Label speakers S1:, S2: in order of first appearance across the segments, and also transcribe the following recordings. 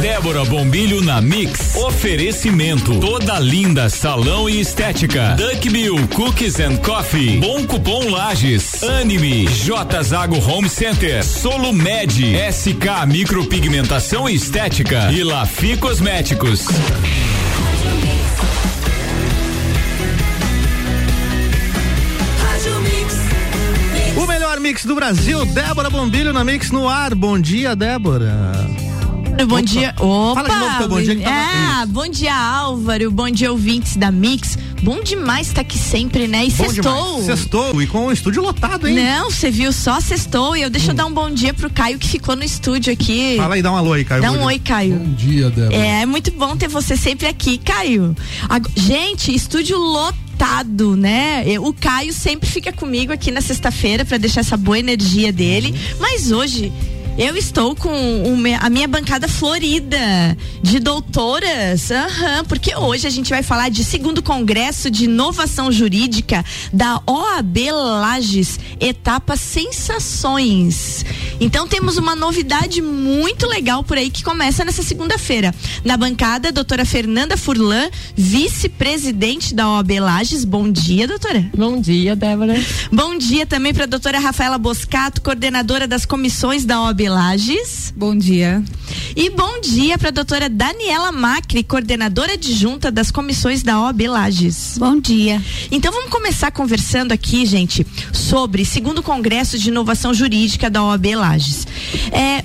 S1: Débora Bombilho na Mix. Oferecimento. Toda linda salão e estética. Duck Bill Cookies and Coffee. Bom Cupom Lages. Anime. J Zago Home Center. Solo Med. SK Micropigmentação e Estética. E Lafi Cosméticos.
S2: O melhor mix do Brasil, Débora Bombilho na Mix no ar. Bom dia, Débora.
S3: Bom Opa. dia. Opa.
S2: Fala de novo teu bom dia que
S3: tava... É, bom dia, Álvaro. Bom dia, ouvintes da Mix. Bom demais estar tá aqui sempre, né? E sextou.
S2: Sextou e com o estúdio lotado, hein?
S3: Não, você viu só sextou. E eu deixo hum. eu dar um bom dia pro Caio que ficou no estúdio aqui.
S2: Fala aí, dá um alô aí, Caio.
S3: Dá um oi, Caio.
S4: Bom dia, Débora.
S3: É, é muito bom ter você sempre aqui, Caio. Gente, estúdio lotado né? O Caio sempre fica comigo aqui na sexta-feira para deixar essa boa energia dele, uhum. mas hoje eu estou com a minha bancada florida de doutoras, uhum, porque hoje a gente vai falar de segundo congresso de inovação jurídica da OAB Lages, etapa Sensações. Então temos uma novidade muito legal por aí que começa nessa segunda-feira. Na bancada, a doutora Fernanda Furlan, vice-presidente da OAB Lages. Bom dia, doutora.
S5: Bom dia, Débora.
S3: Bom dia também para a doutora Rafaela Boscato, coordenadora das comissões da OAB Lages.
S5: Bom dia.
S3: E bom dia para a doutora Daniela Macri, coordenadora adjunta das comissões da OAB Lages.
S6: Bom dia.
S3: Então vamos começar conversando aqui, gente, sobre segundo congresso de inovação jurídica da OAB Lages. É,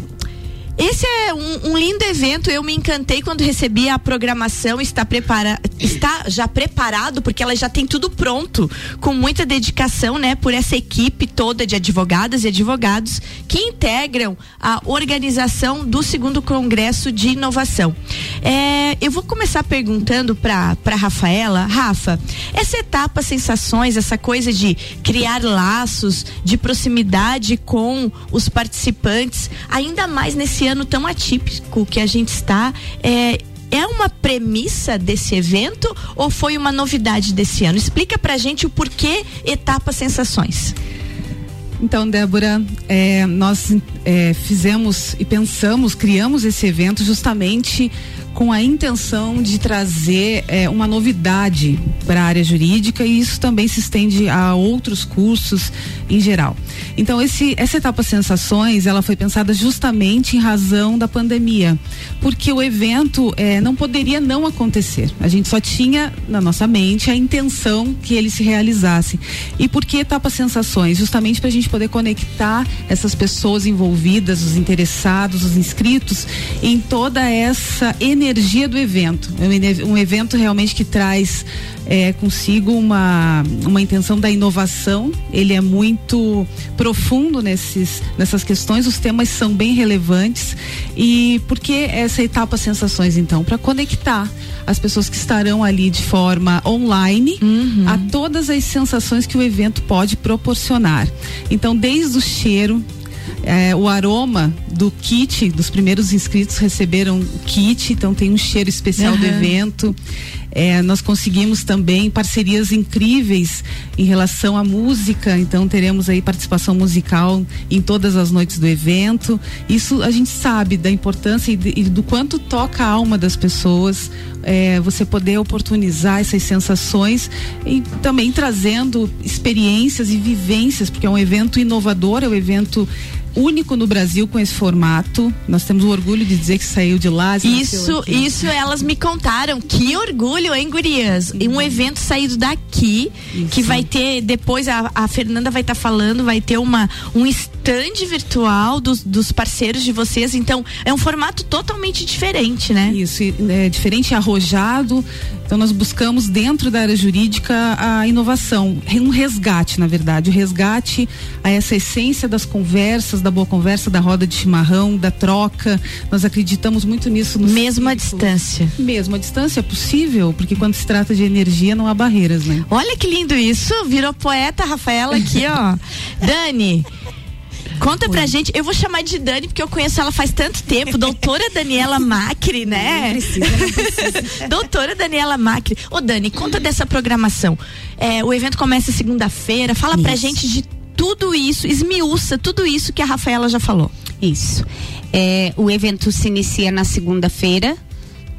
S3: esse é um, um, lindo evento. Eu me encantei quando recebi a programação. Está, prepara, está já preparado, porque ela já tem tudo pronto, com muita dedicação, né, por essa equipe toda de advogadas e advogados que integram a organização do segundo Congresso de Inovação. É, eu vou começar perguntando para Rafaela. Rafa, essa etapa sensações, essa coisa de criar laços de proximidade com os participantes, ainda mais nesse ano tão atípico que a gente está, é, é uma premissa desse evento ou foi uma novidade desse ano? Explica pra gente o porquê Etapa Sensações.
S5: Então, Débora, é, nós é, fizemos e pensamos, criamos esse evento justamente com a intenção de trazer é, uma novidade para a área jurídica e isso também se estende a outros cursos em geral. Então esse, essa etapa sensações ela foi pensada justamente em razão da pandemia, porque o evento é, não poderia não acontecer. A gente só tinha na nossa mente a intenção que ele se realizasse. E por que etapa sensações? Justamente para a gente poder conectar essas pessoas envolvidas, os interessados, os inscritos em toda essa energia energia do evento. É um evento realmente que traz é, consigo uma, uma intenção da inovação. Ele é muito profundo nesses, nessas questões, os temas são bem relevantes. E por que essa etapa Sensações, então? Para conectar as pessoas que estarão ali de forma online uhum. a todas as sensações que o evento pode proporcionar. Então, desde o cheiro, é, o aroma do kit, dos primeiros inscritos receberam o kit, então tem um cheiro especial uhum. do evento. É, nós conseguimos também parcerias incríveis em relação à música, então teremos aí participação musical em todas as noites do evento. Isso a gente sabe da importância e, de, e do quanto toca a alma das pessoas. É, você poder oportunizar essas sensações e também trazendo experiências e vivências, porque é um evento inovador, é um evento único no Brasil com esse formato. Nós temos o orgulho de dizer que saiu de lá.
S3: Isso, isso elas me contaram. Que orgulho, hein, gurias? E um evento saído daqui, isso. que vai ter, depois a, a Fernanda vai estar tá falando, vai ter uma, um stand virtual dos, dos parceiros de vocês. Então, é um formato totalmente diferente, né?
S5: Isso, é diferente, arrojado. Então, nós buscamos dentro da área jurídica a inovação, um resgate, na verdade, o resgate a essa essência das conversas, da boa conversa, da roda de chimarrão, da troca. Nós acreditamos muito nisso.
S3: Mesmo à distância.
S5: Mesmo à distância é possível, porque quando se trata de energia não há barreiras, né?
S3: Olha que lindo isso, virou poeta Rafaela aqui, ó. Dani, Conta pra gente, eu vou chamar de Dani porque eu conheço ela faz tanto tempo, doutora Daniela Macri, né? Não precisa, não precisa. doutora Daniela Macri. Ô Dani, conta dessa programação. É, o evento começa segunda-feira, fala Isso. pra gente de tudo isso, esmiuça tudo isso que a Rafaela já falou.
S4: Isso. É, o evento se inicia na segunda-feira,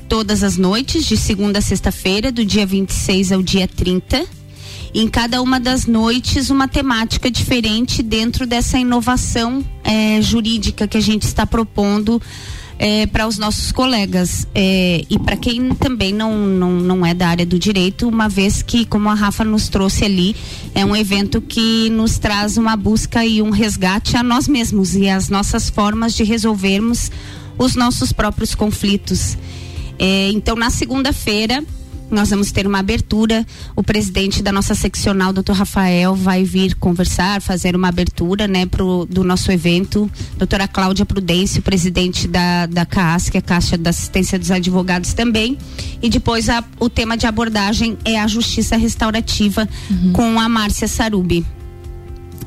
S4: todas as noites, de segunda a sexta-feira, do dia 26 ao dia 30. Em cada uma das noites, uma temática diferente dentro dessa inovação é, jurídica que a gente está propondo é, para os nossos colegas é, e para quem também não, não, não é da área do direito, uma vez que, como a Rafa nos trouxe ali, é um evento que nos traz uma busca e um resgate a nós mesmos e as nossas formas de resolvermos os nossos próprios conflitos. É, então, na segunda-feira, nós vamos ter uma abertura. O presidente da nossa seccional, doutor Rafael, vai vir conversar, fazer uma abertura, né, pro, do nosso evento. Doutora Cláudia Prudêncio, presidente da, da CAAS, que é a Caixa da Assistência dos Advogados também. E depois a, o tema de abordagem é a justiça restaurativa uhum. com a Márcia Sarubi.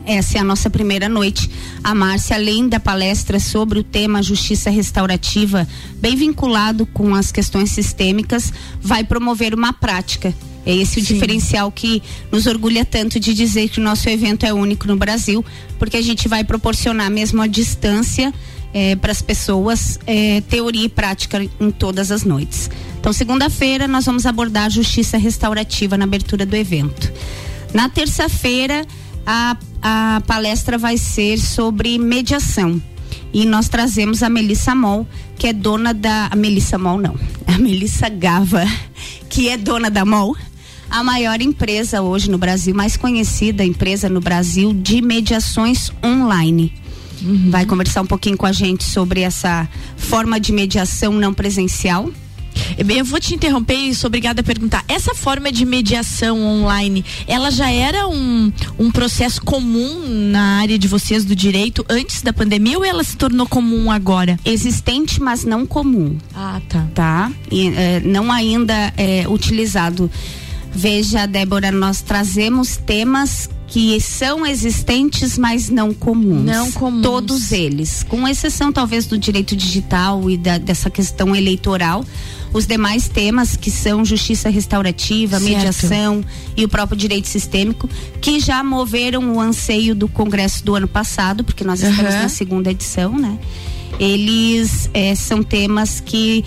S4: Essa é a nossa primeira noite. A Márcia, além da palestra sobre o tema justiça restaurativa, bem vinculado com as questões sistêmicas, vai promover uma prática. É esse o Sim. diferencial que nos orgulha tanto de dizer que o nosso evento é único no Brasil, porque a gente vai proporcionar mesmo a distância é, para as pessoas é, teoria e prática em todas as noites. Então, segunda-feira, nós vamos abordar a justiça restaurativa na abertura do evento. Na terça-feira, a, a palestra vai ser sobre mediação. E nós trazemos a Melissa Mol, que é dona da. A Melissa Mol, não. A Melissa Gava, que é dona da Mol, a maior empresa hoje no Brasil, mais conhecida empresa no Brasil de mediações online. Uhum. Vai conversar um pouquinho com a gente sobre essa forma de mediação não presencial
S3: eu vou te interromper e sou obrigada a perguntar. Essa forma de mediação online, ela já era um, um processo comum na área de vocês do direito antes da pandemia ou ela se tornou comum agora?
S4: Existente, mas não comum.
S3: Ah, tá.
S4: Tá? E, é, não ainda é, utilizado. Veja, Débora, nós trazemos temas que são existentes, mas não comuns.
S3: Não comuns.
S4: Todos eles, com exceção talvez do direito digital e da, dessa questão eleitoral. Os demais temas que são justiça restaurativa, certo. mediação e o próprio direito sistêmico, que já moveram o anseio do Congresso do ano passado, porque nós estamos uhum. na segunda edição, né? Eles é, são temas que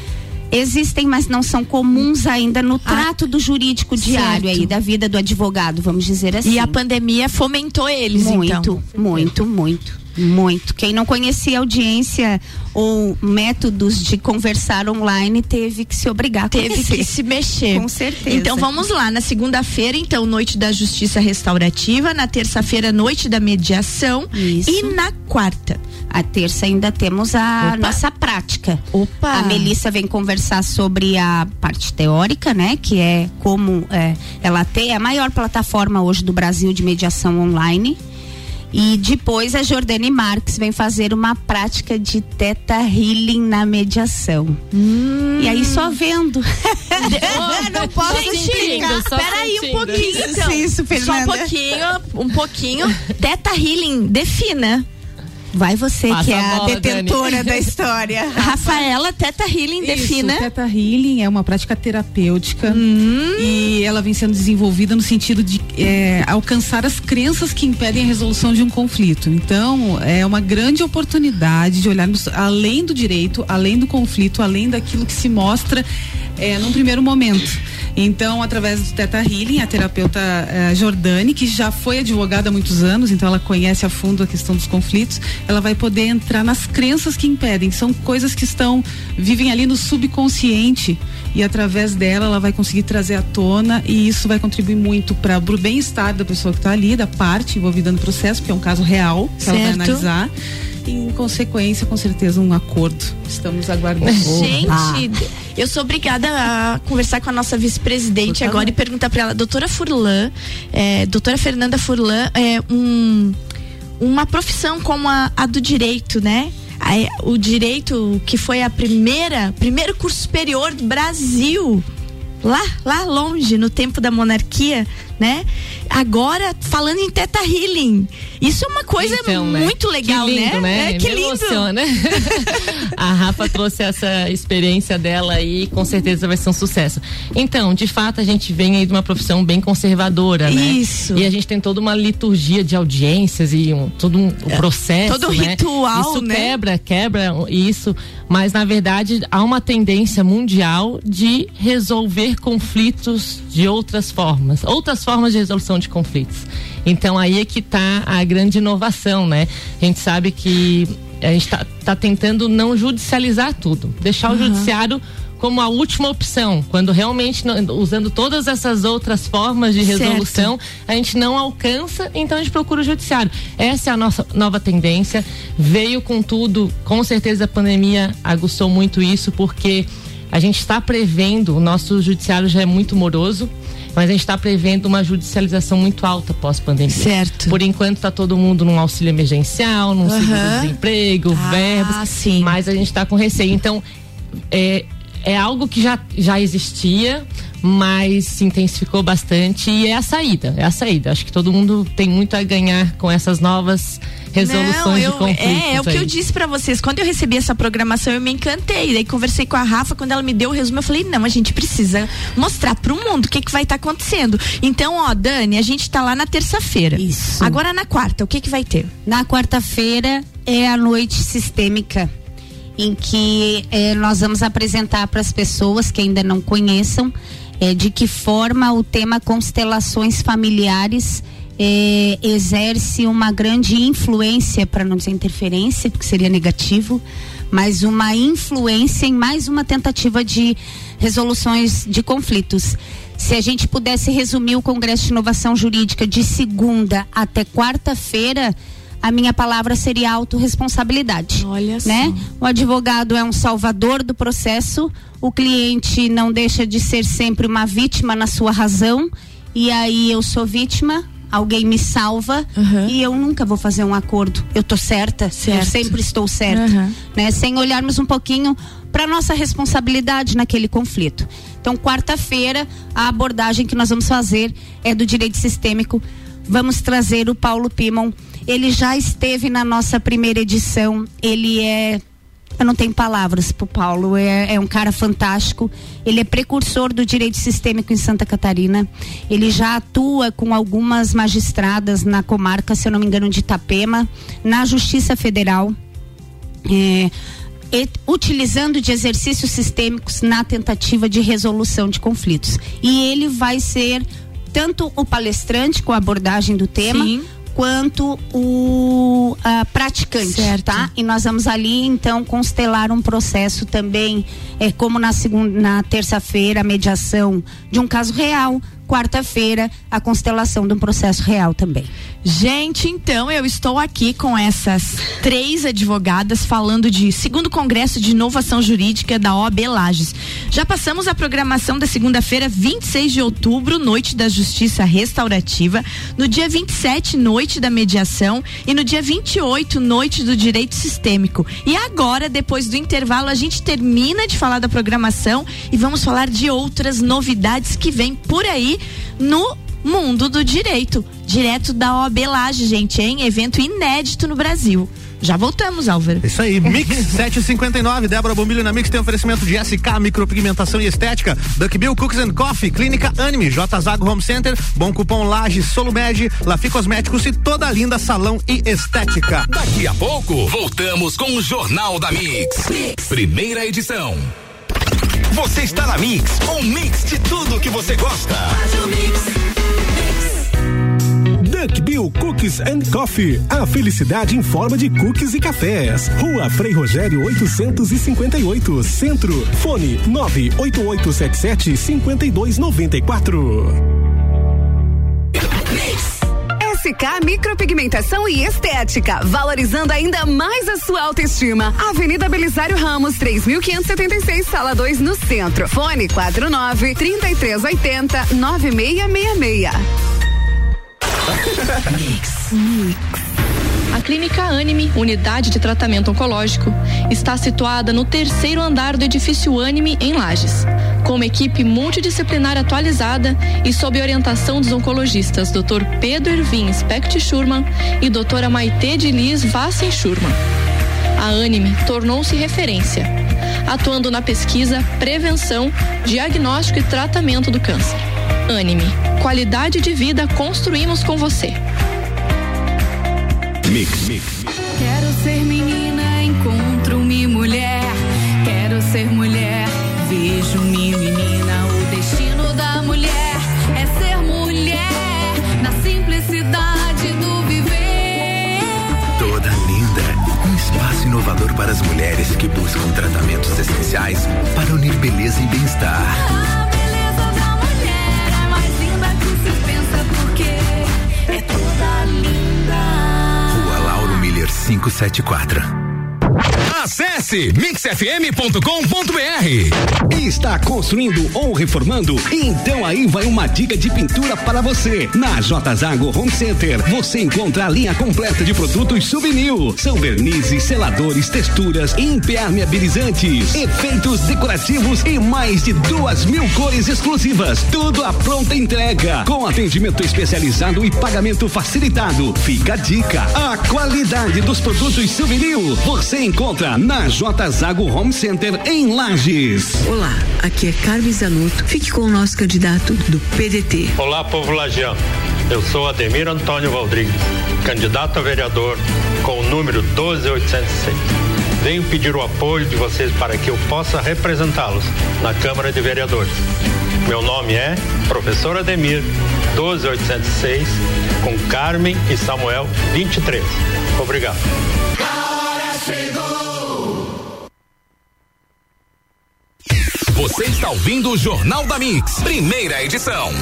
S4: existem, mas não são comuns ainda no ah, trato do jurídico diário certo. aí, da vida do advogado, vamos dizer assim.
S3: E a pandemia fomentou eles,
S4: muito,
S3: então.
S4: Muito, muito, muito. Muito. Quem não conhecia audiência ou métodos de conversar online teve que se obrigar a
S3: Teve conhecer. que se mexer.
S4: Com certeza.
S3: Então vamos lá. Na segunda-feira, então, noite da justiça restaurativa. Na terça-feira, noite da mediação.
S4: Isso.
S3: E na quarta.
S4: A terça ainda temos a Opa. nossa prática.
S3: Opa.
S4: A Melissa vem conversar sobre a parte teórica, né? Que é como é, ela tem a maior plataforma hoje do Brasil de mediação online. E depois a Jordane Marques vem fazer uma prática de teta healing na mediação.
S3: Hum.
S4: E aí só vendo.
S3: oh, não posso explicar. Peraí um pouquinho então.
S4: Isso,
S3: só um pouquinho, um pouquinho. Teta healing, defina.
S4: Vai você Passa que é a, bola, detentora Dani. da história.
S3: Rafaela, Teta Healing, Isso, defina.
S5: Teta Healing é uma prática terapêutica
S3: hum.
S5: e ela vem sendo desenvolvida no sentido de é, alcançar as crenças que impedem a resolução de um conflito. Então, é uma grande oportunidade de olharmos além do direito, além do conflito, além daquilo que se mostra é, num primeiro momento. Então, através do Teta Healing, a terapeuta eh, Jordane, que já foi advogada há muitos anos, então ela conhece a fundo a questão dos conflitos, ela vai poder entrar nas crenças que impedem. São coisas que estão, vivem ali no subconsciente e através dela ela vai conseguir trazer à tona e isso vai contribuir muito para o bem-estar da pessoa que está ali, da parte envolvida no processo, porque é um caso real que certo. ela vai analisar em consequência, com certeza, um acordo. Estamos aguardando.
S3: Gente, ah. eu sou obrigada a conversar com a nossa vice-presidente agora e perguntar para ela, doutora Furlan, é, doutora Fernanda Furlan, é um, uma profissão como a, a do direito, né? o direito que foi a primeira, primeiro curso superior do Brasil lá, lá longe, no tempo da monarquia, né? Agora, falando em Teta Healing, isso é uma coisa então, né? muito né? legal,
S6: que lindo,
S3: né?
S6: né? É, que Me lindo. Emociona. a Rafa trouxe essa experiência dela aí, com certeza vai ser um sucesso. Então, de fato, a gente vem aí de uma profissão bem conservadora, né?
S3: Isso.
S6: E a gente tem toda uma liturgia de audiências e um, todo um, um processo,
S3: Todo
S6: né?
S3: ritual,
S6: isso
S3: né?
S6: quebra, quebra isso, mas na verdade há uma tendência mundial de resolver conflitos de outras formas, outras formas de resolução de conflitos. Então aí é que está a grande inovação, né? A gente sabe que a gente está tá tentando não judicializar tudo, deixar uhum. o judiciário como a última opção, quando realmente usando todas essas outras formas de resolução, certo. a gente não alcança, então a gente procura o judiciário. Essa é a nossa nova tendência. Veio com tudo, com certeza a pandemia aguçou muito isso, porque a gente está prevendo, o nosso judiciário já é muito moroso, mas a gente está prevendo uma judicialização muito alta pós-pandemia.
S3: Certo.
S6: Por enquanto está todo mundo num auxílio emergencial, num uhum. seguro-desemprego, ah, verbos,
S3: sim.
S6: mas a gente está com receio. Então, é, é algo que já, já existia, mas se intensificou bastante e é a saída, é a saída. Acho que todo mundo tem muito a ganhar com essas novas resoluções Não, eu, de conflitos.
S3: É, é o que eu disse para vocês. Quando eu recebi essa programação, eu me encantei. Daí conversei com a Rafa, quando ela me deu o resumo, eu falei: "Não, a gente precisa mostrar pro mundo o que que vai estar tá acontecendo". Então, ó, Dani, a gente tá lá na terça-feira.
S4: Isso.
S3: Agora na quarta, o que que vai ter?
S4: Na quarta-feira é a noite sistêmica em que eh, nós vamos apresentar para as pessoas que ainda não conheçam eh, de que forma o tema constelações familiares eh, exerce uma grande influência, para não dizer interferência, porque seria negativo, mas uma influência em mais uma tentativa de resoluções de conflitos. Se a gente pudesse resumir o Congresso de Inovação Jurídica de segunda até quarta-feira, a minha palavra seria autorresponsabilidade.
S3: Olha
S4: né? Só. O advogado é um salvador do processo, o cliente não deixa de ser sempre uma vítima na sua razão, e aí eu sou vítima, alguém me salva uhum. e eu nunca vou fazer um acordo. Eu tô certa, certo. eu sempre estou certa, uhum. né? Sem olharmos um pouquinho para nossa responsabilidade naquele conflito. Então, quarta-feira, a abordagem que nós vamos fazer é do direito sistêmico. Vamos trazer o Paulo Pimon ele já esteve na nossa primeira edição. Ele é eu não tenho palavras para o Paulo. É, é, um cara fantástico. Ele é precursor do direito sistêmico em Santa Catarina. Ele já atua com algumas magistradas na comarca, se eu não me engano, de Itapema, na Justiça Federal. É, e, utilizando de exercícios sistêmicos na tentativa de resolução de conflitos. E ele vai ser tanto o palestrante com a abordagem do tema, Sim quanto o uh, praticante, certo. tá? E nós vamos ali então constelar um processo também, é como na segunda, na terça-feira a mediação de um caso real, quarta-feira a constelação de um processo real também.
S3: Gente, então eu estou aqui com essas três advogadas falando de segundo congresso de inovação jurídica da OAB Lages. Já passamos a programação da segunda-feira, 26 de outubro, noite da Justiça Restaurativa, no dia 27, noite da mediação e no dia 28, noite do direito sistêmico. E agora, depois do intervalo, a gente termina de falar da programação e vamos falar de outras novidades que vem por aí no mundo do direito, direto da OAB Laje, gente, em evento inédito no Brasil. Já voltamos, Álvaro.
S2: Isso aí, Mix 759, Débora Bombilho na Mix tem oferecimento de SK, micropigmentação e estética, Duck Bill Cookies and Coffee, Clínica Anime, J Zago Home Center, Bom Cupom Laje, Solumed, Lafi Cosméticos e toda a linda salão e estética.
S1: Daqui a pouco, voltamos com o Jornal da mix. mix. Primeira edição. Você está na Mix, um mix de tudo que você gosta.
S7: Duck Bill Cookies and Coffee. A felicidade em forma de cookies e cafés. Rua Frei Rogério 858, Centro. Fone 98877 5294.
S8: SK Micropigmentação e Estética, valorizando ainda mais a sua autoestima. Avenida Belisário Ramos, 3576, sala 2, no centro. Fone 49 3380 9666.
S9: Mix. Mix. A Clínica Anime, unidade de tratamento oncológico, está situada no terceiro andar do edifício Anime, em Lages. Com uma equipe multidisciplinar atualizada e sob orientação dos oncologistas Dr. Pedro Ervin Specht Schurman e doutora Maite de Liz Vassen Schurman. A Anime tornou-se referência, atuando na pesquisa, prevenção, diagnóstico e tratamento do câncer. Anime, qualidade de vida construímos com você.
S1: Mix. Mix.
S10: Quero ser menina,
S11: para as mulheres que buscam tratamentos essenciais para unir beleza e bem-estar.
S10: A beleza da mulher é mais linda que se pensa porque é toda linda.
S11: Rua Lauro Miller 574.
S1: Acesse mixfm.com.br.
S12: Está construindo ou reformando? Então aí vai uma dica de pintura para você. Na J Zago Home Center, você encontra a linha completa de produtos souvenir. São vernizes, seladores, texturas, impermeabilizantes, efeitos decorativos e mais de duas mil cores exclusivas. Tudo à pronta entrega, com atendimento especializado e pagamento facilitado. Fica a dica: a qualidade dos produtos souvenir você encontra na J Zago Home Center em Lages.
S13: Olá, aqui é Carmen Zanotto. Fique com o nosso candidato do PDT.
S14: Olá, povo lagiano. Eu sou Ademir Antônio Valdrigues, candidato a vereador com o número 12806. Venho pedir o apoio de vocês para que eu possa representá-los na Câmara de Vereadores. Meu nome é Professor Ademir 12806, com Carmen e Samuel 23. Obrigado.
S1: Você está ouvindo o Jornal da Mix, primeira edição.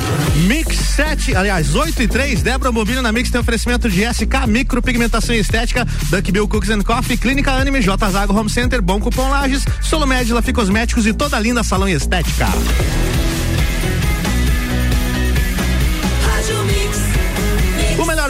S2: Mix 7, aliás, 8 e 3, Débora Bobina na Mix tem oferecimento de SK, micropigmentação estética, Duck Bill Cookies and Coffee, Clínica Anime, J Zago Home Center, Bom Cupom Lages, Solomed, Lafi Cosméticos e toda linda salão estética.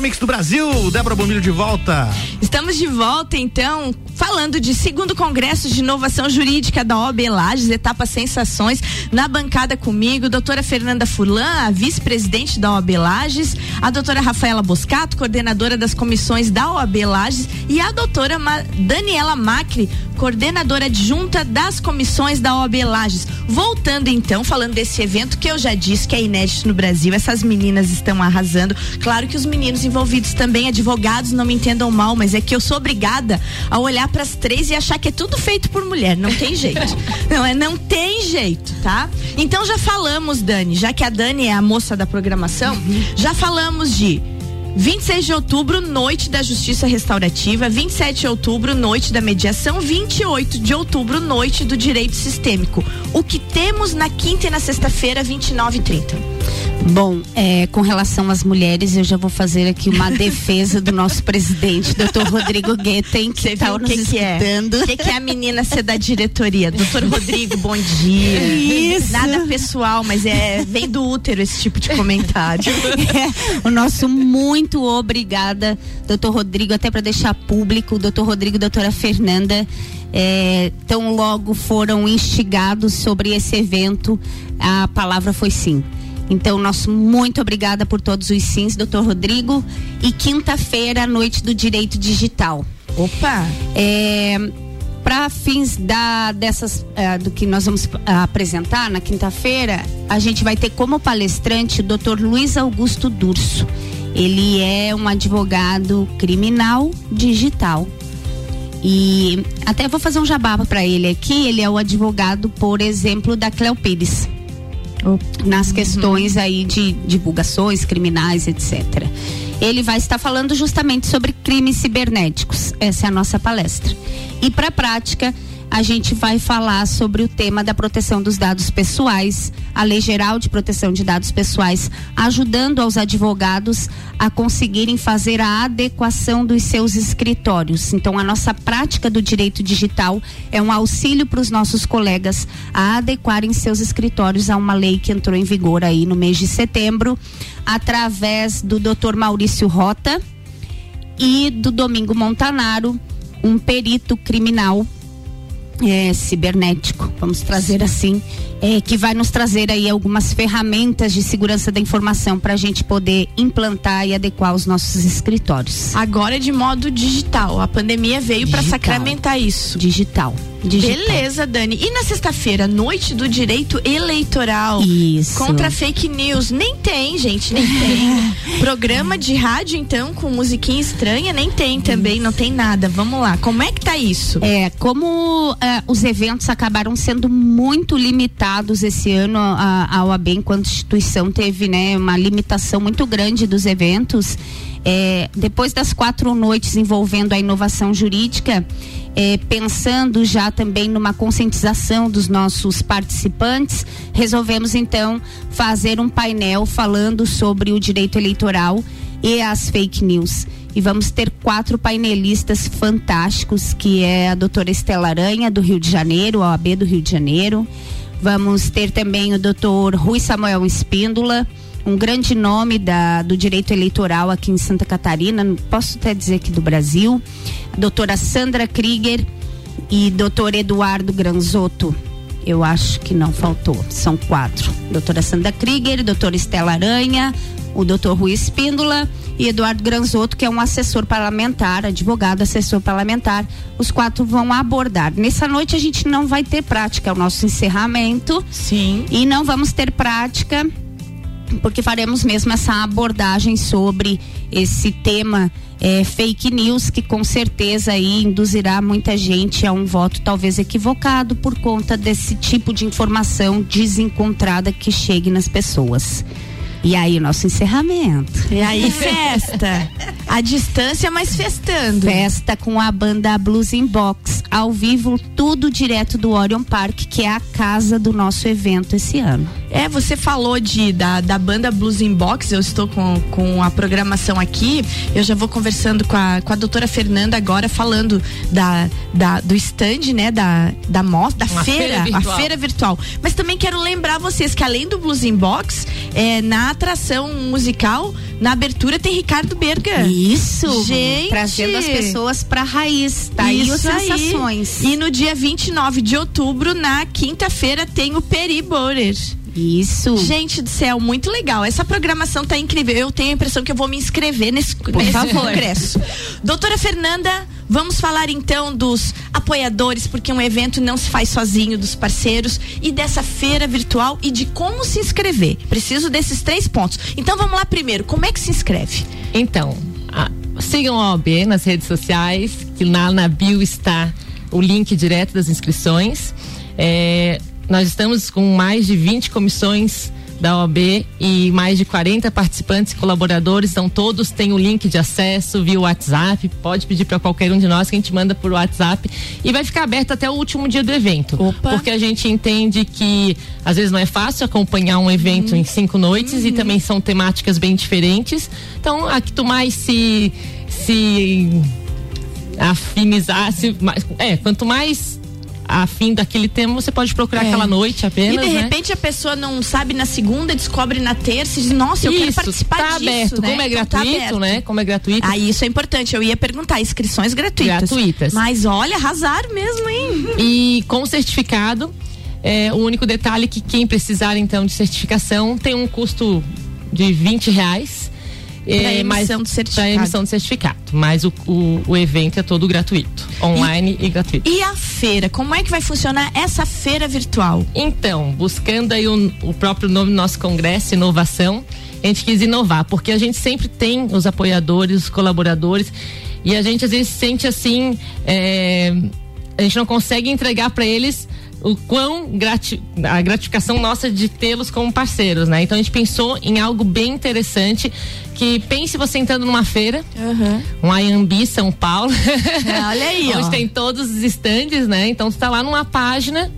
S2: Mix do Brasil, Débora Bombilho de volta.
S3: Estamos de volta, então, falando de segundo congresso de inovação jurídica da OAB Lages, etapa Sensações, na bancada comigo, doutora Fernanda Furlan, a vice-presidente da OAB Lages, a doutora Rafaela Boscato, coordenadora das comissões da OAB Lages, e a doutora Ma Daniela Macri, coordenadora adjunta das comissões da OAB Lages. Voltando então, falando desse evento que eu já disse que é inédito no Brasil, essas meninas estão arrasando. Claro que os meninos envolvidos também, advogados, não me entendam mal, mas é que eu sou obrigada a olhar para as três e achar que é tudo feito por mulher. Não tem jeito. não é, não tem jeito, tá? Então já falamos, Dani, já que a Dani é a moça da programação, já falamos de 26 de outubro, noite da Justiça Restaurativa. 27 de outubro, noite da mediação. 28 de outubro, noite do direito sistêmico. O que temos na quinta e na sexta-feira, 29 e 30?
S4: Bom, é, com relação às mulheres, eu já vou fazer aqui uma defesa do nosso presidente, doutor Rodrigo Guetem, que está nos
S3: que que é?
S4: escutando.
S3: O que, que é a menina ser da diretoria? Doutor Rodrigo, bom dia.
S4: Isso.
S3: Nada pessoal, mas é vem do útero esse tipo de comentário.
S4: É, o nosso muito obrigada, doutor Rodrigo, até para deixar público, doutor Rodrigo e doutora Fernanda. É, tão logo foram instigados sobre esse evento, a palavra foi sim. Então, nosso muito obrigada por todos os sims, doutor Rodrigo. E quinta-feira, noite do direito digital.
S3: Opa!
S4: É, para fins da dessas eh, do que nós vamos ah, apresentar na quinta-feira, a gente vai ter como palestrante o Dr. Luiz Augusto Durso. Ele é um advogado criminal digital. E até vou fazer um jabá para ele aqui. Ele é o advogado, por exemplo, da Cleo Pires. Nas questões aí de divulgações criminais, etc. Ele vai estar falando justamente sobre crimes cibernéticos. Essa é a nossa palestra. E para a prática, a gente vai falar sobre o tema da proteção dos dados pessoais, a Lei Geral de Proteção de Dados Pessoais, ajudando aos advogados a conseguirem fazer a adequação dos seus escritórios. Então, a nossa prática do direito digital é um auxílio para os nossos colegas a adequarem seus escritórios a uma lei que entrou em vigor aí no mês de setembro, através do Dr. Maurício Rota e do Domingo Montanaro, um perito criminal é, cibernético, vamos trazer assim, é, que vai nos trazer aí algumas ferramentas de segurança da informação para a gente poder implantar e adequar os nossos escritórios.
S3: Agora de modo digital. A pandemia veio para sacramentar isso.
S4: Digital. Digital.
S3: Beleza, Dani. E na sexta-feira, noite do direito eleitoral.
S4: Isso.
S3: Contra fake news. Nem tem, gente, nem tem. Programa de rádio, então, com musiquinha estranha, nem tem também, não tem nada. Vamos lá. Como é que tá isso?
S4: É, como eh, os eventos acabaram sendo muito limitados esse ano, a, a OAB, enquanto instituição, teve né, uma limitação muito grande dos eventos. É, depois das quatro noites envolvendo a inovação jurídica, é, pensando já também numa conscientização dos nossos participantes, resolvemos então fazer um painel falando sobre o direito eleitoral e as fake news. E vamos ter quatro painelistas fantásticos, que é a doutora Estela Aranha, do Rio de Janeiro, OAB do Rio de Janeiro. Vamos ter também o doutor Rui Samuel Espíndola, um grande nome da, do direito eleitoral aqui em Santa Catarina, posso até dizer aqui do Brasil. A doutora Sandra Krieger e doutor Eduardo Granzotto. Eu acho que não faltou, são quatro. Doutora Sandra Krieger, doutora Estela Aranha, o doutor Rui Espíndola e Eduardo Granzotto, que é um assessor parlamentar, advogado, assessor parlamentar. Os quatro vão abordar. Nessa noite a gente não vai ter prática, é o nosso encerramento.
S3: Sim.
S4: E não vamos ter prática porque faremos mesmo essa abordagem sobre esse tema eh, fake news que com certeza aí induzirá muita gente a um voto talvez equivocado por conta desse tipo de informação desencontrada que chegue nas pessoas. E aí o nosso encerramento.
S3: E aí, festa. A distância, mas festando.
S4: Festa com a banda Blues in Box, ao vivo, tudo direto do Orion Park, que é a casa do nosso evento esse ano.
S3: É, você falou de, da, da banda Blues in Box, eu estou com, com a programação aqui, eu já vou conversando com a, com a doutora Fernanda agora, falando da, da, do stand, né, da, da mostra, da
S6: Uma
S3: feira,
S6: feira
S3: a feira virtual. Mas também quero lembrar vocês que além do Blues in Box, é, na atração musical, na abertura tem Ricardo Berga.
S4: Isso,
S3: Gente!
S4: trazendo as pessoas pra raiz, tá os
S3: Isso aí.
S4: sensações.
S3: E no dia 29 de outubro, na quinta-feira, tem o Peri Borer.
S4: Isso.
S3: Gente do céu, muito legal. Essa programação tá incrível. Eu tenho a impressão que eu vou me inscrever nesse, nesse congresso. Doutora Fernanda, vamos falar então dos apoiadores, porque um evento não se faz sozinho, dos parceiros e dessa feira virtual e de como se inscrever. Preciso desses três pontos. Então vamos lá primeiro, como é que se inscreve?
S6: Então, a- sigam a OAB nas redes sociais, que lá na bio está o link direto das inscrições. É, nós estamos com mais de 20 comissões da OAB e mais de 40 participantes e colaboradores, então todos têm o link de acesso via WhatsApp, pode pedir para qualquer um de nós que a gente manda por WhatsApp e vai ficar aberto até o último dia do evento.
S3: Opa.
S6: Porque a gente entende que às vezes não é fácil acompanhar um evento em cinco noites e também são temáticas bem diferentes. Então, a que tu mais se se afinizar, se, mais, é, quanto mais afim daquele tema, você pode procurar
S3: É.
S6: aquela noite apenas,
S3: e de
S6: né?
S3: repente a pessoa não sabe na segunda, descobre na terça e diz, nossa, eu quero
S6: Isso,
S3: participar
S6: tá
S3: disso.
S6: aberto.
S3: né?
S6: Como é
S3: Então tá
S6: gratuito,
S3: aberto.
S6: né? Como é gratuito.
S3: Ah, isso é importante. Eu ia perguntar, inscrições gratuitas.
S6: Gratuitas.
S3: Mas olha, arrasaram mesmo, hein?
S6: E com certificado, é, o único detalhe é que quem precisar então de certificação tem um custo de 20 reais.
S3: Pra
S6: é,
S3: emissão do certificado.
S6: Pra emissão do certificado. Mas o, o, o evento é todo gratuito. Online e, gratuito.
S3: E a feira, como é que vai funcionar essa feira virtual?
S6: Então, buscando aí o, o próprio nome do nosso congresso, inovação, a gente quis inovar, porque a gente sempre tem os apoiadores, os colaboradores, e a gente às vezes sente assim, é, a gente não consegue entregar para eles o quão grati a gratificação nossa de tê-los como parceiros, né? Então a gente pensou em algo bem interessante que pense você entrando numa feira, um Ayambi São Paulo,
S3: É, olha aí,
S6: onde
S3: ó.
S6: tem todos os estandes, né? Então tu tá lá numa página,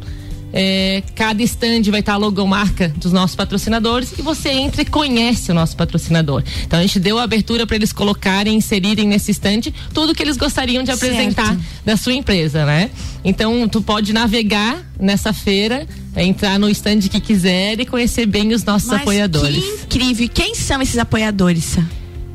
S6: é, cada estande vai estar a logomarca dos nossos patrocinadores e você entra e conhece o nosso patrocinador. Então a gente deu a abertura para eles colocarem, inserirem nesse estande tudo que eles gostariam de apresentar
S3: Certo.
S6: da sua empresa, né? Então tu pode navegar nessa feira, é, entrar no estande que quiser e conhecer bem os nossos
S3: Mas
S6: apoiadores.
S3: Que incrível. Quem são esses apoiadores?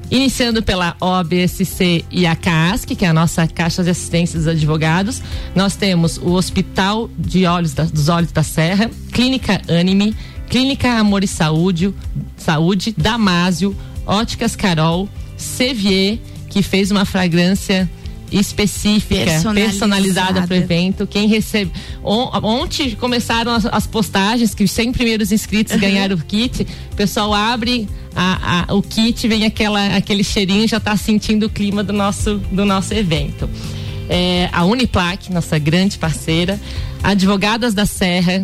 S6: Iniciando pela OBSC e a CASC, que é a nossa Caixa de Assistência dos Advogados, nós temos o Hospital de Olhos da- dos Olhos da Serra, Clínica Anime, Clínica Amor e Saúde, Saúde Damásio, Óticas Carol, Sevier, que fez uma fragrância específica,
S3: Personalizada.
S6: personalizada para o evento. Quem recebe. On- ontem começaram as, as postagens que os 100 primeiros inscritos ganharam o kit. O pessoal abre a- a- o kit, vem aquela, aquele cheirinho, já está sentindo o clima do nosso, do nosso evento. É, a Uniplac, nossa grande parceira, Advogadas da Serra,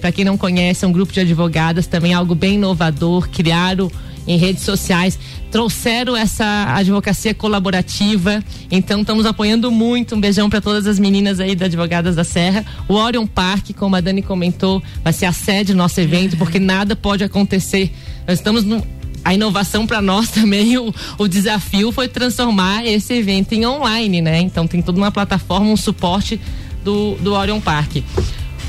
S6: para quem não conhece, é um grupo de advogadas também algo bem inovador, criaram em redes sociais, trouxeram essa advocacia colaborativa, então estamos apoiando muito. Um beijão para todas as meninas aí da Advogadas da Serra. O Orion Park, como a Dani comentou, vai ser a sede do nosso evento, porque nada pode acontecer. Nós estamos no, a inovação para nós também, o, o desafio foi transformar esse evento em online, né? Então tem toda uma plataforma, um suporte do, do Orion Park.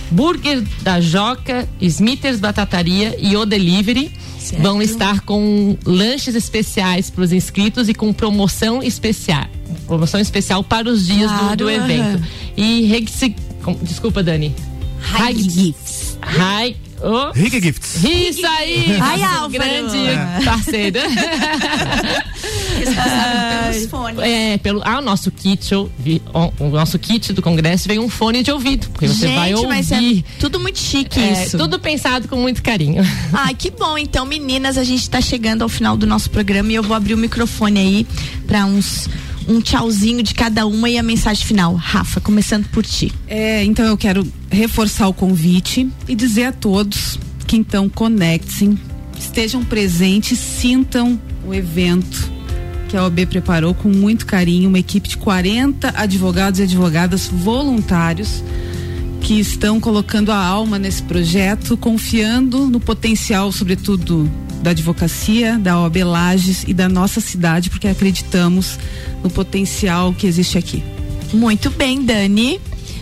S6: Burger da Joca, Smithers Batataria e O Delivery vão estar com lanches especiais para os inscritos e com promoção especial. Promoção especial para os dias do-
S3: Claro,
S6: do, evento.
S3: aham.
S6: E com- desculpa, Dani.
S3: High
S6: Gifts. High. Oh.
S2: Rig Gifts.
S6: Isso aí!
S3: Ai, Álvaro.
S6: grande
S3: É.
S6: parceiro. É, pelo ah, o nosso kit, ó, o nosso kit do congresso veio um fone de ouvido, porque você
S3: Gente,
S6: vai ouvir.
S3: mas é tudo muito chique
S6: É,
S3: isso.
S6: Tudo pensado com muito carinho.
S3: Ai, que bom. Então, meninas, a gente tá chegando ao final do nosso programa e eu vou abrir o microfone aí para uns um tchauzinho de cada uma e a mensagem final. Rafa, começando por ti.
S5: É, então eu quero reforçar o convite e dizer a todos que então conectem, estejam presentes, sintam o evento que a OAB preparou com muito carinho, uma equipe de 40 advogados e advogadas voluntários que estão colocando a alma nesse projeto, confiando no potencial, sobretudo da advocacia, da OAB Lages e da nossa cidade, porque acreditamos no potencial que existe aqui.
S3: Muito bem, Dani.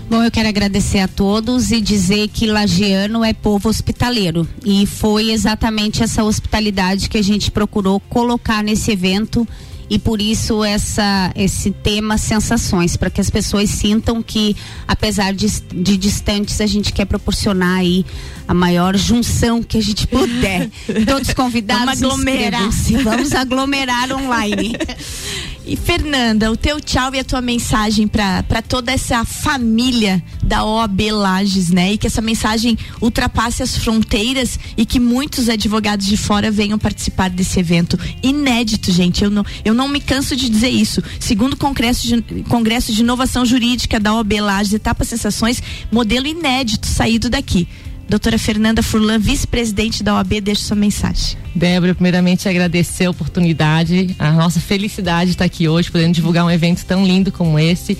S4: Bom, eu quero agradecer a todos e dizer que Lagiano é povo hospitaleiro. E foi exatamente essa hospitalidade que a gente procurou colocar nesse evento. E por isso essa, esse tema sensações, para que as pessoas sintam que, apesar de, de distantes, a gente quer proporcionar aí a maior junção que a gente puder. Todos convidados.
S3: Vamos aglomerar.
S4: Vamos aglomerar online.
S3: E Fernanda, o teu tchau e a tua mensagem para toda essa família da OAB Lages, né? E que essa mensagem ultrapasse as fronteiras e que muitos advogados de fora venham participar desse evento inédito, gente. Eu não, eu não me canso de dizer isso. Segundo Congresso de, Congresso de Inovação Jurídica da OAB Lages, Etapa Sensações, modelo inédito saído daqui. Doutora Fernanda Furlan, vice-presidente da OAB, deixa sua mensagem.
S6: Débora, primeiramente agradecer a oportunidade, a nossa felicidade de estar aqui hoje, podendo divulgar um evento tão lindo como esse.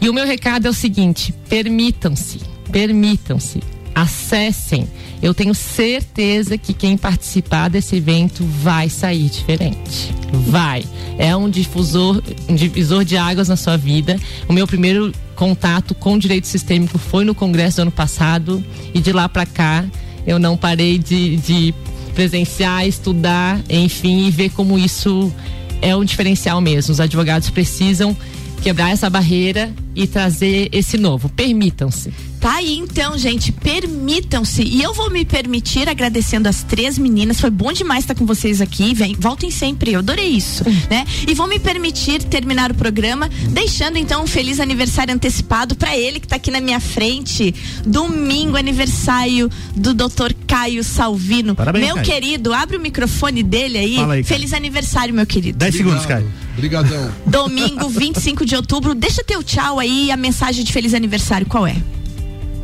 S6: E o meu recado é o seguinte: permitam-se, permitam-se, acessem. Eu tenho certeza que quem participar desse evento vai sair diferente. Vai. É um difusor, um divisor de águas na sua vida. O meu primeiro contato com direito sistêmico foi no congresso do ano passado e de lá para cá eu não parei de, de presenciar, estudar, enfim, e ver como isso é um diferencial mesmo. Os advogados precisam quebrar essa barreira e trazer esse novo. Permitam-se.
S3: Tá aí então, gente, permitam-se. E eu vou me permitir agradecendo as três meninas. Foi bom demais estar com vocês aqui. Vem, voltem sempre. Eu adorei isso, né? E vou me permitir terminar o programa deixando então um feliz aniversário antecipado para ele que tá aqui na minha frente. Domingo aniversário do Dr. Caio Salvino.
S2: Parabéns,
S3: meu
S2: Caio.
S3: querido, abre o microfone dele aí.
S2: Fala aí,
S3: feliz aniversário, meu querido.
S2: 10 segundos, Caio.
S15: Obrigadão.
S3: Domingo, 25 de outubro. Deixa teu tchau aí e a mensagem de feliz aniversário. Qual é?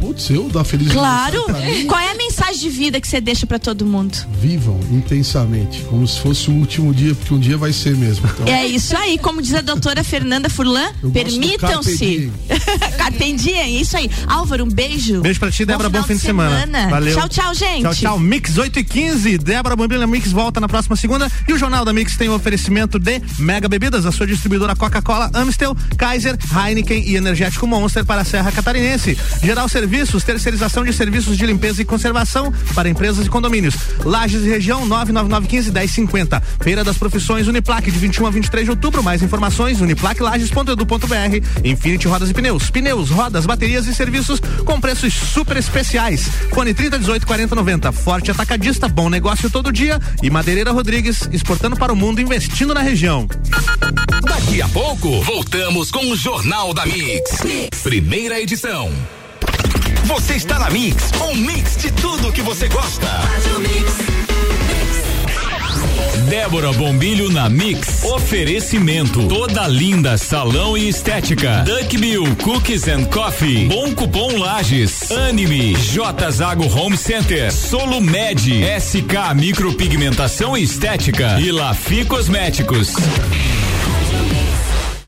S15: Putz, eu dar feliz
S3: Claro. Qual é a mensagem de vida que você deixa pra todo mundo?
S15: Vivam intensamente, como se fosse o último dia, porque um dia vai ser mesmo. Então,
S3: É isso aí, como diz a doutora Fernanda Furlan, permitam-se. Carpe diem, isso aí. Álvaro, um beijo.
S2: Beijo pra ti, Débora. Bom
S3: final
S2: fim de semana. Valeu.
S3: Tchau, tchau, gente.
S2: Tchau, tchau. Mix 8 e 15. Débora Bambina Mix volta na próxima segunda. E o Jornal da Mix tem o oferecimento de Mega Bebidas, a sua distribuidora Coca-Cola, Amstel, Kaiser, Heineken e Energético Monster para a Serra Catarinense. Geral Serviço Serviços, terceirização de serviços de limpeza e conservação para empresas e condomínios. Lages e região 99915 1050. Feira das Profissões Uniplac de 21 a 23 de outubro. Mais informações uniplaclages.edu.br. Infinity Rodas e Pneus. Pneus, rodas, baterias e serviços com preços super especiais. Fone 30 18 40 90. Forte Atacadista, bom negócio todo dia. E Madeireira Rodrigues, exportando para o mundo, investindo na região.
S1: Daqui a pouco, voltamos com o Jornal da Mix. Primeira edição. Você está na Mix, um mix de tudo que você gosta. Débora Bombilho na Mix. Oferecimento. Toda linda salão e estética. Duck Bill Cookies and Coffee. Bom cupom Lages. Anime. J Zago Home Center. Solo Med. SK Micropigmentação e Estética. E Lafi Cosméticos.